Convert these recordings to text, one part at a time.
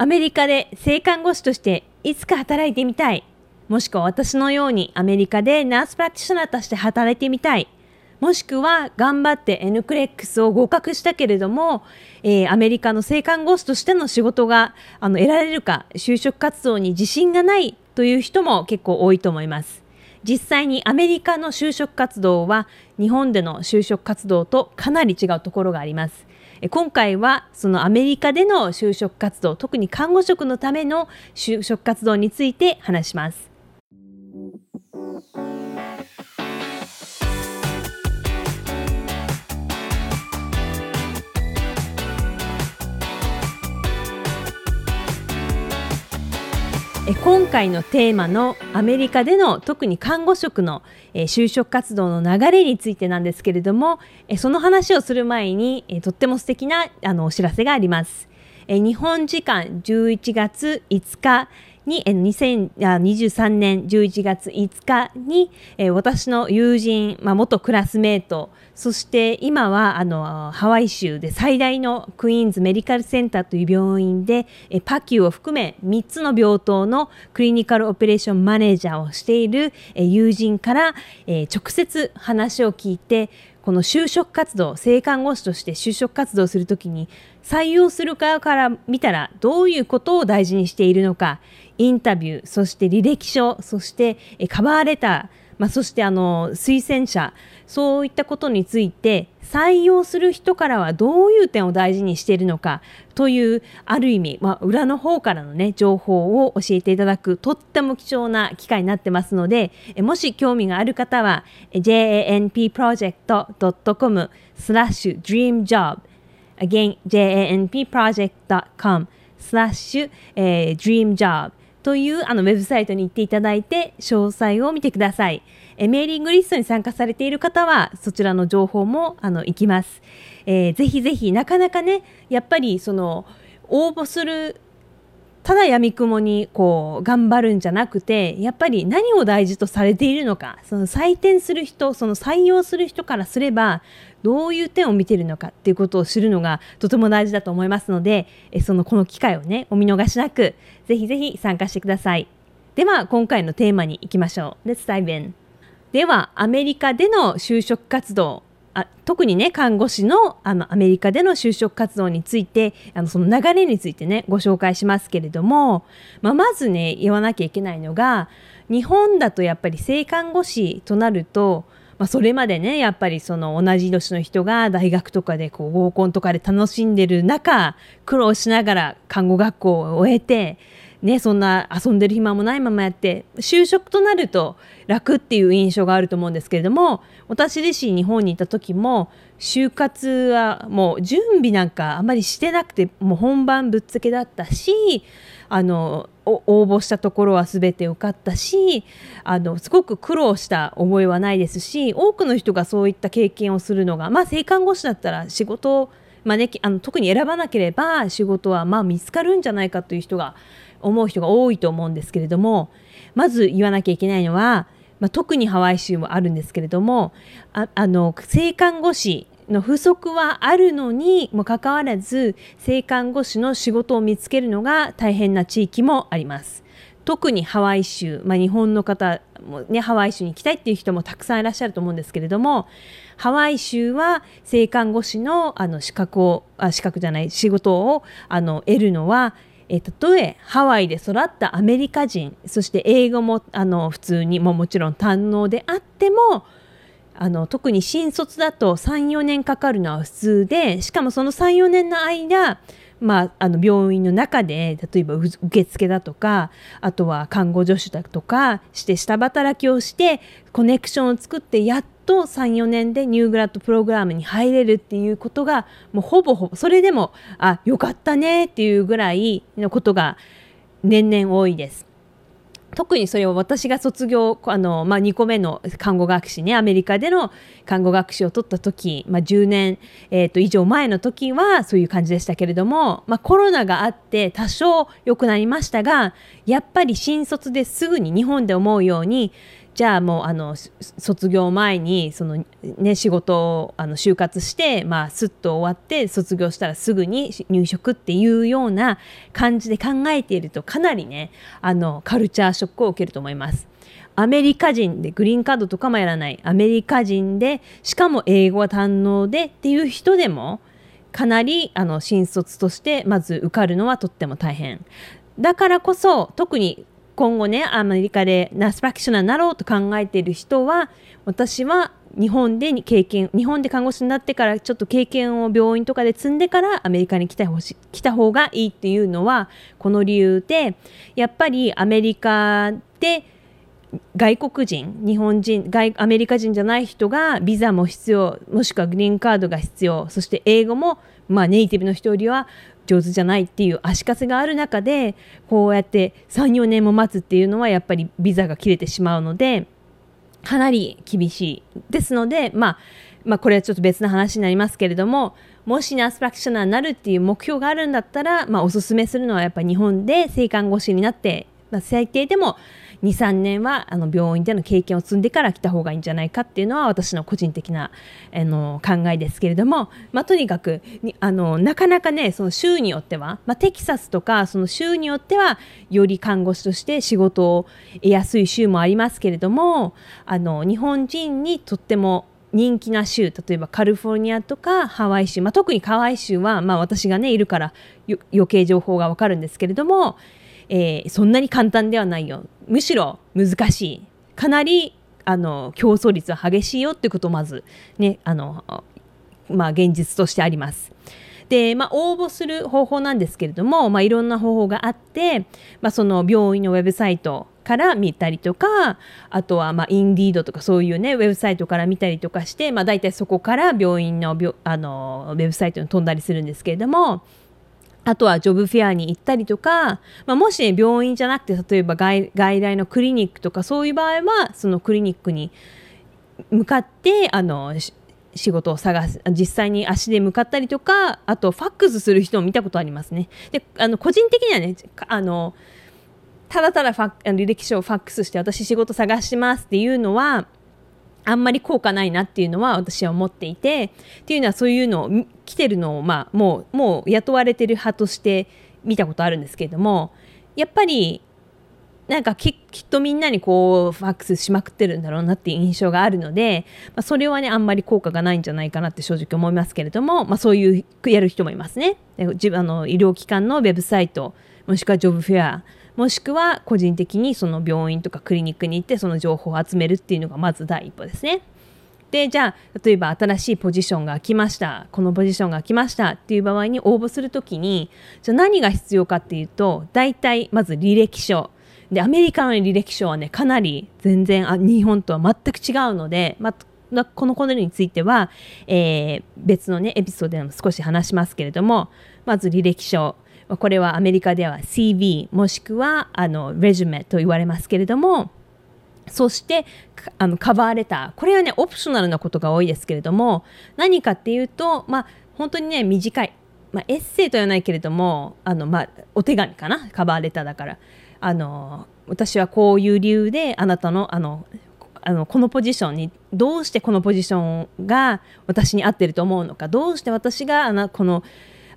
アメリカで性看護師としていつか働いてみたい。もしくは私のようにアメリカでナースプラクティショナーとして働いてみたい。もしくは頑張って N クレックスを合格したけれども、えー、アメリカの性看護師としての仕事があの得られるか就職活動に自信がないという人も結構多いと思います。実際にアメリカの就職活動は日本での就職活動とかなり違うところがあります。今回はそのアメリカでの就職活動特に看護職のための就職活動について話します。今回のテーマのアメリカでの特に看護職の就職活動の流れについてなんですけれどもその話をする前にとっても素敵なあなお知らせがあります。日本時間11月5日にえ2023年11月5日にえ私の友人、まあ、元クラスメートそして今はあのハワイ州で最大のクイーンズメディカルセンターという病院でえパキューを含め3つの病棟のクリニカルオペレーションマネージャーをしているえ友人からえ直接話を聞いてこの就職活動性看護師として就職活動するときに採用する側から見たらどういうことを大事にしているのか。インタビューそして履歴書そしてカバーレターまあ、そしてあの推薦者そういったことについて採用する人からはどういう点を大事にしているのか。というある意味、まあ、裏の方からの、ね、情報を教えていただくとっても貴重な機会になってますのでもし興味がある方は janpproject.com スラッシュ dreamjob again janpproject.com スラッシュ、dreamjob というあのウェブサイトに行っていただいて詳細を見てください。えメーリングリストに参加されている方はそちらの情報もあの行きます。えー、ぜひぜひなかなかねやっぱりその応募するただやみくもにこう頑張るんじゃなくてやっぱり何を大事とされているのかその採点する人その採用する人からすればどういう点を見てるのかっていうことを知るのがとても大事だと思いますのでそのこの機会をねお見逃しなくぜひぜひ参加してください。では今回のテーマに行きましょう。Let's dive in ではアメリカでの就職活動。あ特にね看護師のあのアメリカでの就職活動についてあのその流れについてねご紹介しますけれども、まあ、まずね言わなきゃいけないのが日本だとやっぱり性看護師となるとまあ、それまでねやっぱりその同じ年の人が大学とかでこう合コンとかで楽しんでる中苦労しながら看護学校を終えてね、そんな遊んでる暇もないままやって就職となると楽っていう印象があると思うんですけれども私自身日本にいた時も就活はもう準備なんかあまりしてなくてもう本番ぶっつけだったしあの応募したところは全て受かったしあのすごく苦労した覚えはないですし多くの人がそういった経験をするのがまあ性看護師だったら仕事を、まあね、あの特に選ばなければ仕事はまあ見つかるんじゃないかという人が思う人が多いと思うんですけれどもまず言わなきゃいけないのは、まあ、特にハワイ州もあるんですけれどもああの性看護師の不足はあるのにもかかわらず性看護師の仕事を見つけるのが大変な地域もあります。特にハワイ州、まあ、日本の方も、ね、ハワイ州に行きたいっていう人もたくさんいらっしゃると思うんですけれどもハワイ州は性看護師のあの資格をあ資格じゃない仕事をあの得るのはえたとえハワイで育ったアメリカ人そして英語もあの普通にももちろん堪能であってもあの特に新卒だと34年かかるのは普通でしかもその34年の間まあ、あの病院の中で例えば受付だとかあとは看護助手だとかして下働きをしてコネクションを作ってやっと34年でニューグラッドプログラムに入れるっていうことがもうほぼほぼそれでもあよかったねっていうぐらいのことが年々多いです。特にそれを私が卒業あの、まあ、2個目の看護学士ねアメリカでの看護学士を取った時、まあ、10年、えー、と以上前の時はそういう感じでしたけれども、まあ、コロナがあって多少良くなりましたがやっぱり新卒ですぐに日本で思うようにじゃあもうあの卒業前にその、ね、仕事をあの就活して、まあ、すっと終わって卒業したらすぐに入職っていうような感じで考えているとかなりねあのカルチャーショックを受けると思います。アメリカ人でグリーンカードとかもやらないアメリカ人でしかも英語は堪能でっていう人でもかなりあの新卒としてまず受かるのはとっても大変だからこそ特に今後ねアメリカでナースプラクショナーになろうと考えている人は私は日本で経験日本で看護師になってからちょっと経験を病院とかで積んでからアメリカに来たほし来た方がいいっていうのはこの理由でやっぱりアメリカで外国人日本人外アメリカ人じゃない人がビザも必要もしくはグリーンカードが必要そして英語も、まあ、ネイティブの人よりは上手じゃないっていう足かせがある中でこうやって34年も待つっていうのはやっぱりビザが切れてしまうのでかなり厳しいですので、まあ、まあこれはちょっと別の話になりますけれどももしナースプラクショナーになるっていう目標があるんだったら、まあ、おすすめするのはやっぱり日本で性看護師になって、まあ、最低でも23年はあの病院での経験を積んでから来た方がいいんじゃないかっていうのは私の個人的なあの考えですけれども、まあ、とにかくあのなかなかねその州によっては、まあ、テキサスとかその州によってはより看護師として仕事を得やすい州もありますけれどもあの日本人にとっても人気な州例えばカリフォルニアとかハワイ州、まあ、特にハワイ州は、まあ、私がねいるから余計情報がわかるんですけれどもえー、そんなに簡単ではないよむしろ難しいかなりあの競争率は激しいよってことをまずねあのまあ現実としてあります。で、まあ、応募する方法なんですけれども、まあ、いろんな方法があって、まあ、その病院のウェブサイトから見たりとかあとはまあインディードとかそういうねウェブサイトから見たりとかして、まあ、大体そこから病院のあのウェブサイトに飛んだりするんですけれどもあとはジョブフェアに行ったりとか、まあ、もし、ね、病院じゃなくて例えば外外来のクリニックとかそういう場合はそのクリニックに向かってあの仕事を探す実際に足で向かったりとかあとファックスする人も見たことありますね。であの個人的にはねあのただただファ履歴書をファックスして私仕事探しますっていうのはあんまり効果ないなっていうのは私は思っていてっていうのはそういうのを来てるのを、まあ、もうもう雇われてる派として見たことあるんですけれどもやっぱりなんかきっとみんなにこうファックスしまくってるんだろうなっていう印象があるので、まあ、それはねあんまり効果がないんじゃないかなって正直思いますけれども、まあ、そういうやる人もいますね。自分あの医療機関のウェブサイトもしくはジョブフェアもしくは個人的にその病院とかクリニックに行ってその情報を集めるっていうのがまず第一歩ですね。でじゃあ例えば新しいポジションが来ましたこのポジションが来ましたっていう場合に応募するときにじゃあ何が必要かっていうと大体まず履歴書でアメリカの履歴書はねかなり全然あ日本とは全く違うので、まあ、このことについては、えー、別のねエピソードでも少し話しますけれどもまず履歴書これはアメリカでは CV もしくはあのレジュメと言われますけれどもそしてあのカバーレターこれはねオプショナルなことが多いですけれども何かっていうとまあ本当にね短い、まあ、エッセイとはないけれどもあの、まあ、お手紙かなカバーレターだから。あの私はこういう理由であなたのあのあのこのポジションにどうしてこのポジションが私に合ってると思うのかどうして私があのこの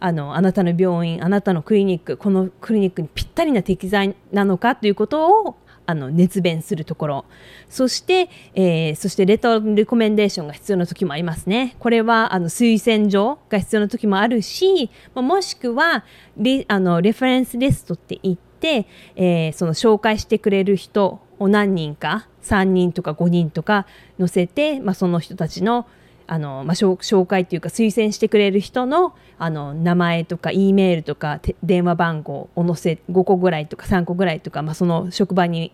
あのあなたの病院あなたのクリニックこのクリニックにぴったりな適材なのかということをあの熱弁するところ。そして、えー、そしてレターレコメンデーションが必要な時もありますね。これはあの推薦状が必要な時もあるしもしくはレあのレファレンスリストって言って、えー、その紹介してくれる人を何人か3人とか5人とか載せて、まあ、その人たちのあの、まあ、紹介というか推薦してくれる人のあの名前とか E メールとか電話番号を載せ5個ぐらいとか3個ぐらいとか、まあ、その職場に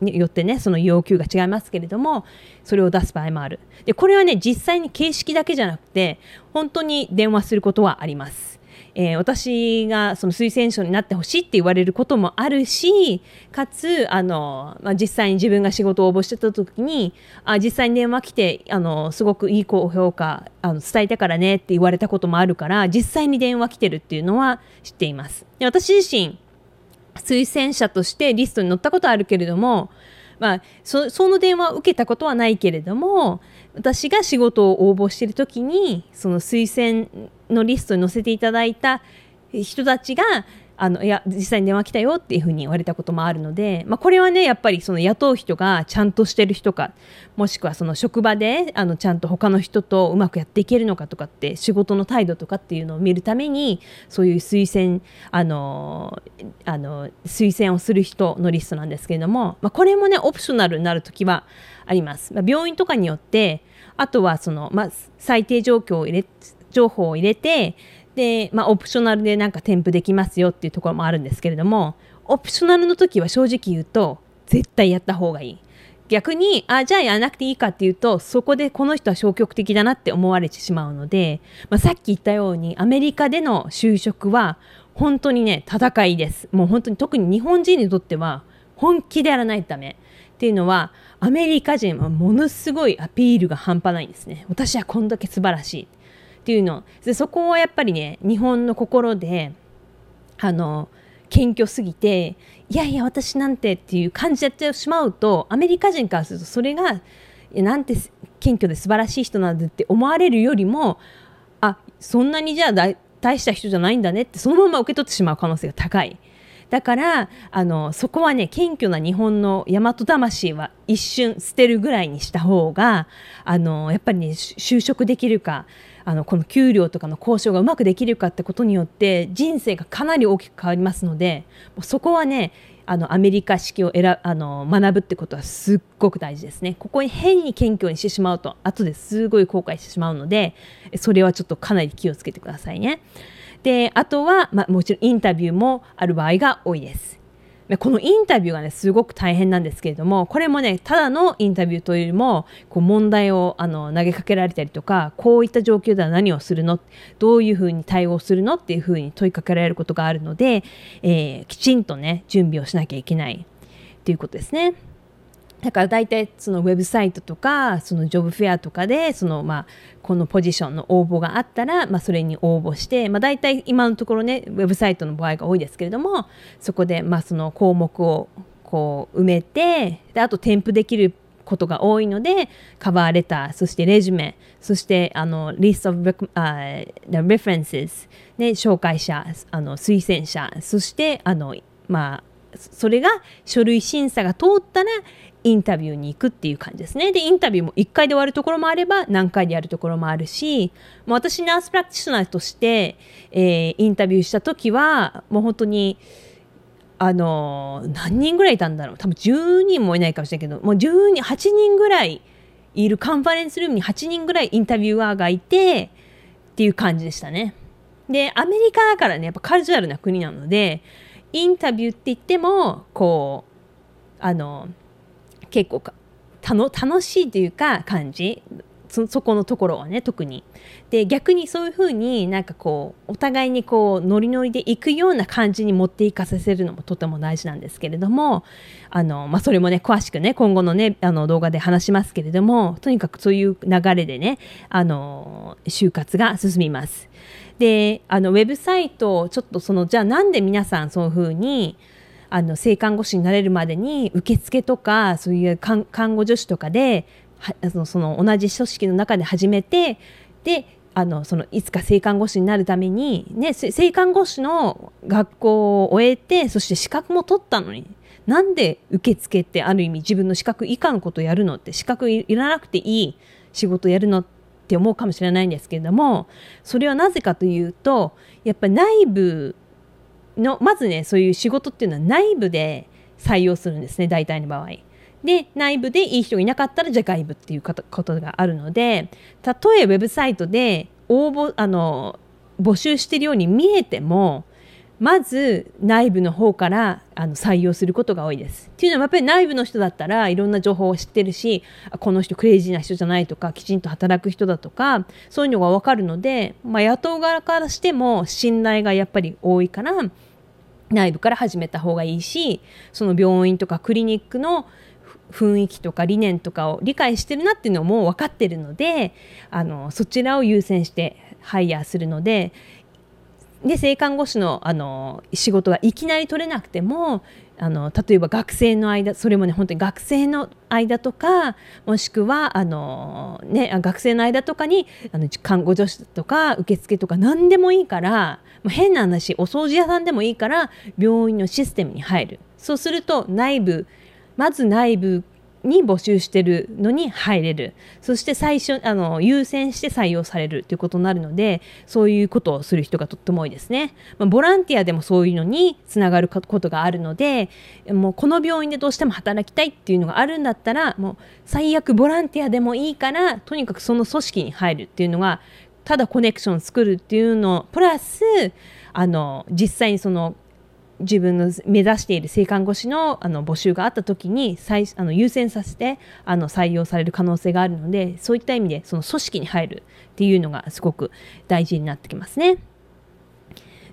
よってねその要求が違いますけれどもそれを出す場合もある。でこれはね実際に形式だけじゃなくて本当に電話することはあります。えー、私がその推薦書になってほしいって言われることもあるしかつあの、まあ、実際に自分が仕事を応募してた時にあ実際に電話来てあのすごくいい高評価あの伝えたからねって言われたこともあるから実際に電話来てるっていうのは知っています。で私自身推薦者としてリストに載ったことあるけれどもまあ、そその電話を受けたことはないけれども私が仕事を応募している時にその推薦のリストに載せていただいた人たちがあのいや実際に電話来たよっていうふうに言われたこともあるので、まあ、これはねやっぱりその雇う人がちゃんとしてる人かもしくはその職場であのちゃんと他の人とうまくやっていけるのかとかって仕事の態度とかっていうのを見るためにそういう推薦あのあの推薦をする人のリストなんですけれども、まあ、これもねオプショナルになる時はあります。まあ、病院とかによってあとはその、まあ、最低状況を入れ情報を入れてで、まあ、オプショナルでなんか添付できますよっていうところもあるんですけれどもオプショナルの時は正直言うと絶対やった方がいい。逆にあじゃあやらなくていいかっていうとそこでこの人は消極的だなって思われてしまうので、まあ、さっき言ったようにアメリカでの就職は本当にね戦いです。もう本当に特に日本人にとっては本気でやらないとダメ。っていうのはアメリカ人はものすごいアピールが半端ないんですね。私はこんだけ素晴らしい。っていうのでそこはやっぱりね日本の心であの謙虚すぎていやいや私なんてっていう感じやってしまうとアメリカ人からするとそれがなんて謙虚で素晴らしい人なんだって思われるよりもあそんなにじゃあ大した人じゃないんだねってそのまま受け取ってしまう可能性が高い。だからあのそこはね謙虚な日本の大和魂は一瞬捨てるぐらいにした方があのやっぱりね就職できるかあのこの給料とかの交渉がうまくできるかってことによって人生がかなり大きく変わりますのでそこはねあのアメリカ式を選あの学ぶってことはすっごく大事ですね。ここに変に謙虚にしてしまうと後ですごい後悔してしまうのでそれはちょっとかなり気をつけてくださいね。であとは、まあ、もちろんインタビューもある場合が多いです。このインタビューがねすごく大変なんですけれどもこれもねただのインタビューというよりもこう問題をあの投げかけられたりとかこういった状況では何をするの？どういうふうに対応するの？っていうふうに問いかけられることがあるので、えー、きちんとね準備をしなきゃいけないということですね。だから大体そのウェブサイトとかそのジョブフェアとかでそのまあこのポジションの応募があったら、まあ、それに応募して、まあ、大体今のところねウェブサイトの場合が多いですけれどもそこでまあその項目をこう埋めてであと添付できることが多いのでカバーレターそしてレジュメそしてあの list of references、ね、紹介者あの推薦者そしてあのまあそれが書類審査が通ったらインタビューに行くっていう感じですね。で、インタビューも1回で終わるところもあれば、何回でやるところもあるし、もう私、ナースプラクティショナーとして、えー、インタビューした時は、もう本当に、あのー、何人ぐらいいたんだろう。多分10人もいないかもしれないけど、もう10人、8人ぐらいいるカンファレンスルームに8人ぐらいインタビュアーがいて、っていう感じでしたね。で、アメリカだからね、やっぱカジュアルな国なので、インタビューって言っても、こう、あのー結構楽しいというか感じそそこのところはね特に。で逆にそういうふうになんかこうお互いにこうノリノリでいくような感じに持っていかさせるのもとても大事なんですけれどもあの、まあ、それもね詳しくね今後のねあの動画で話しますけれどもとにかくそういう流れでねあの就活が進みます。であのウェブサイトちょっとそのじゃあなんで皆さんそういうふうにあの性看護師になれるまでに受付とかそういう看護助手とかでそのその同じ組織の中で始めてであのそのいつか性看護師になるために、ね、性看護師の学校を終えてそして資格も取ったのになんで受付ってある意味自分の資格以下のことやるのって資格いらなくていい仕事やるのって思うかもしれないんですけれどもそれはなぜかというとやっぱり内部のまずねそういう仕事っていうのは内部で採用するんですね大体の場合。で内部でいい人がいなかったらじゃあ外部っていうことがあるのでたとえウェブサイトで応募あの募集してるように見えてもまず内部の方からあの採用することが多いです。っていうのはやっぱり内部の人だったらいろんな情報を知ってるしこの人クレイジーな人じゃないとかきちんと働く人だとかそういうのが分かるので、まあ、野党側からしても信頼がやっぱり多いから内部から始めた方がいいしその病院とかクリニックの雰囲気とか理念とかを理解してるなっていうのも分かってるのであのそちらを優先してハイヤーするのでで性看護師のあの仕事がいきなり取れなくてもあの例えば学生の間それもね本当に学生の間とかもしくはあの、ね、学生の間とかにあの看護助手とか受付とか何でもいいから変な話お掃除屋さんでもいいから病院のシステムに入る。そうすると内部まず内部に募集してるのに入れる。そして最初あの優先して採用されるということになるのでそういうことをする人がとっても多いですね、まあ、ボランティアでもそういうのにつながることがあるのでもうこの病院でどうしても働きたいっていうのがあるんだったらもう最悪ボランティアでもいいからとにかくその組織に入るっていうのがただコネクション作るっていうのプラスあの実際にその自分の目指している性看護師のあの募集があった時に最あの優先させてあの採用される可能性があるのでそういった意味でその組織に入るっていうのがすごく大事になってきますね。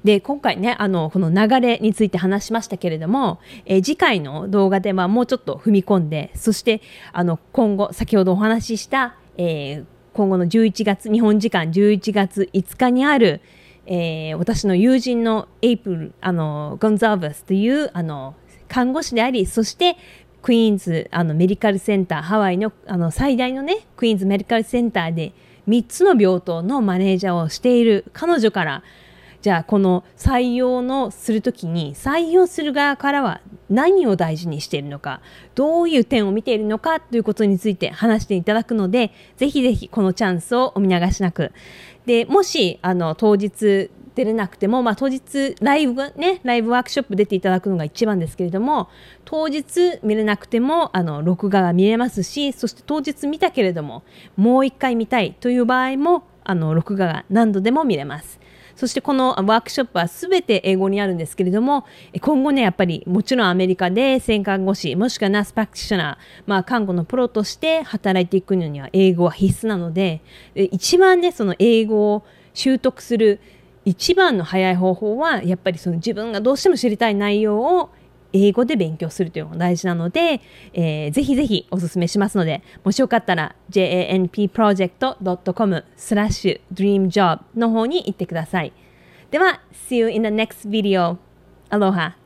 で今回ねあのこの流れについて話しましたけれども、え次回の動画ではもうちょっと踏み込んでそしてあの今後先ほどお話しした、えー、今後の11月日本時間11月5日にあるえー、私の友人のエイプルあのゴンザーバスというあの看護師でありそしてクイーンズあのメディカルセンターハワイのあの最大のねクイーンズメディカルセンターで3つの病棟のマネージャーをしている彼女からじゃあこの採用のするときに採用する側からは何を大事にしているのかどういう点を見ているのかということについて話していただくのでぜひぜひこのチャンスをお見逃しなく。でもしあの当日出れなくても、まあ、当日ライブねライブワークショップ出ていただくのが一番ですけれども当日見れなくてもあの録画が見れますしそして当日見たけれどももう一回見たいという場合もあの録画が何度でも見れます。そしてこのワークショップは全て英語にあるんですけれども、今後ね、やっぱりもちろんアメリカで専看護師、もしくはナースパクティショナー、まあ看護のプロとして働いていくのには英語は必須なので、一番ね、その英語を習得する一番の早い方法は、やっぱりその自分がどうしても知りたい内容を英語で勉強するというのが大事なので、えー、ぜひぜひおすすめしますので、もしよかったら janpproject.com スラッシュ dreamjob の方に行ってください。では、see you in the next video. Aloha!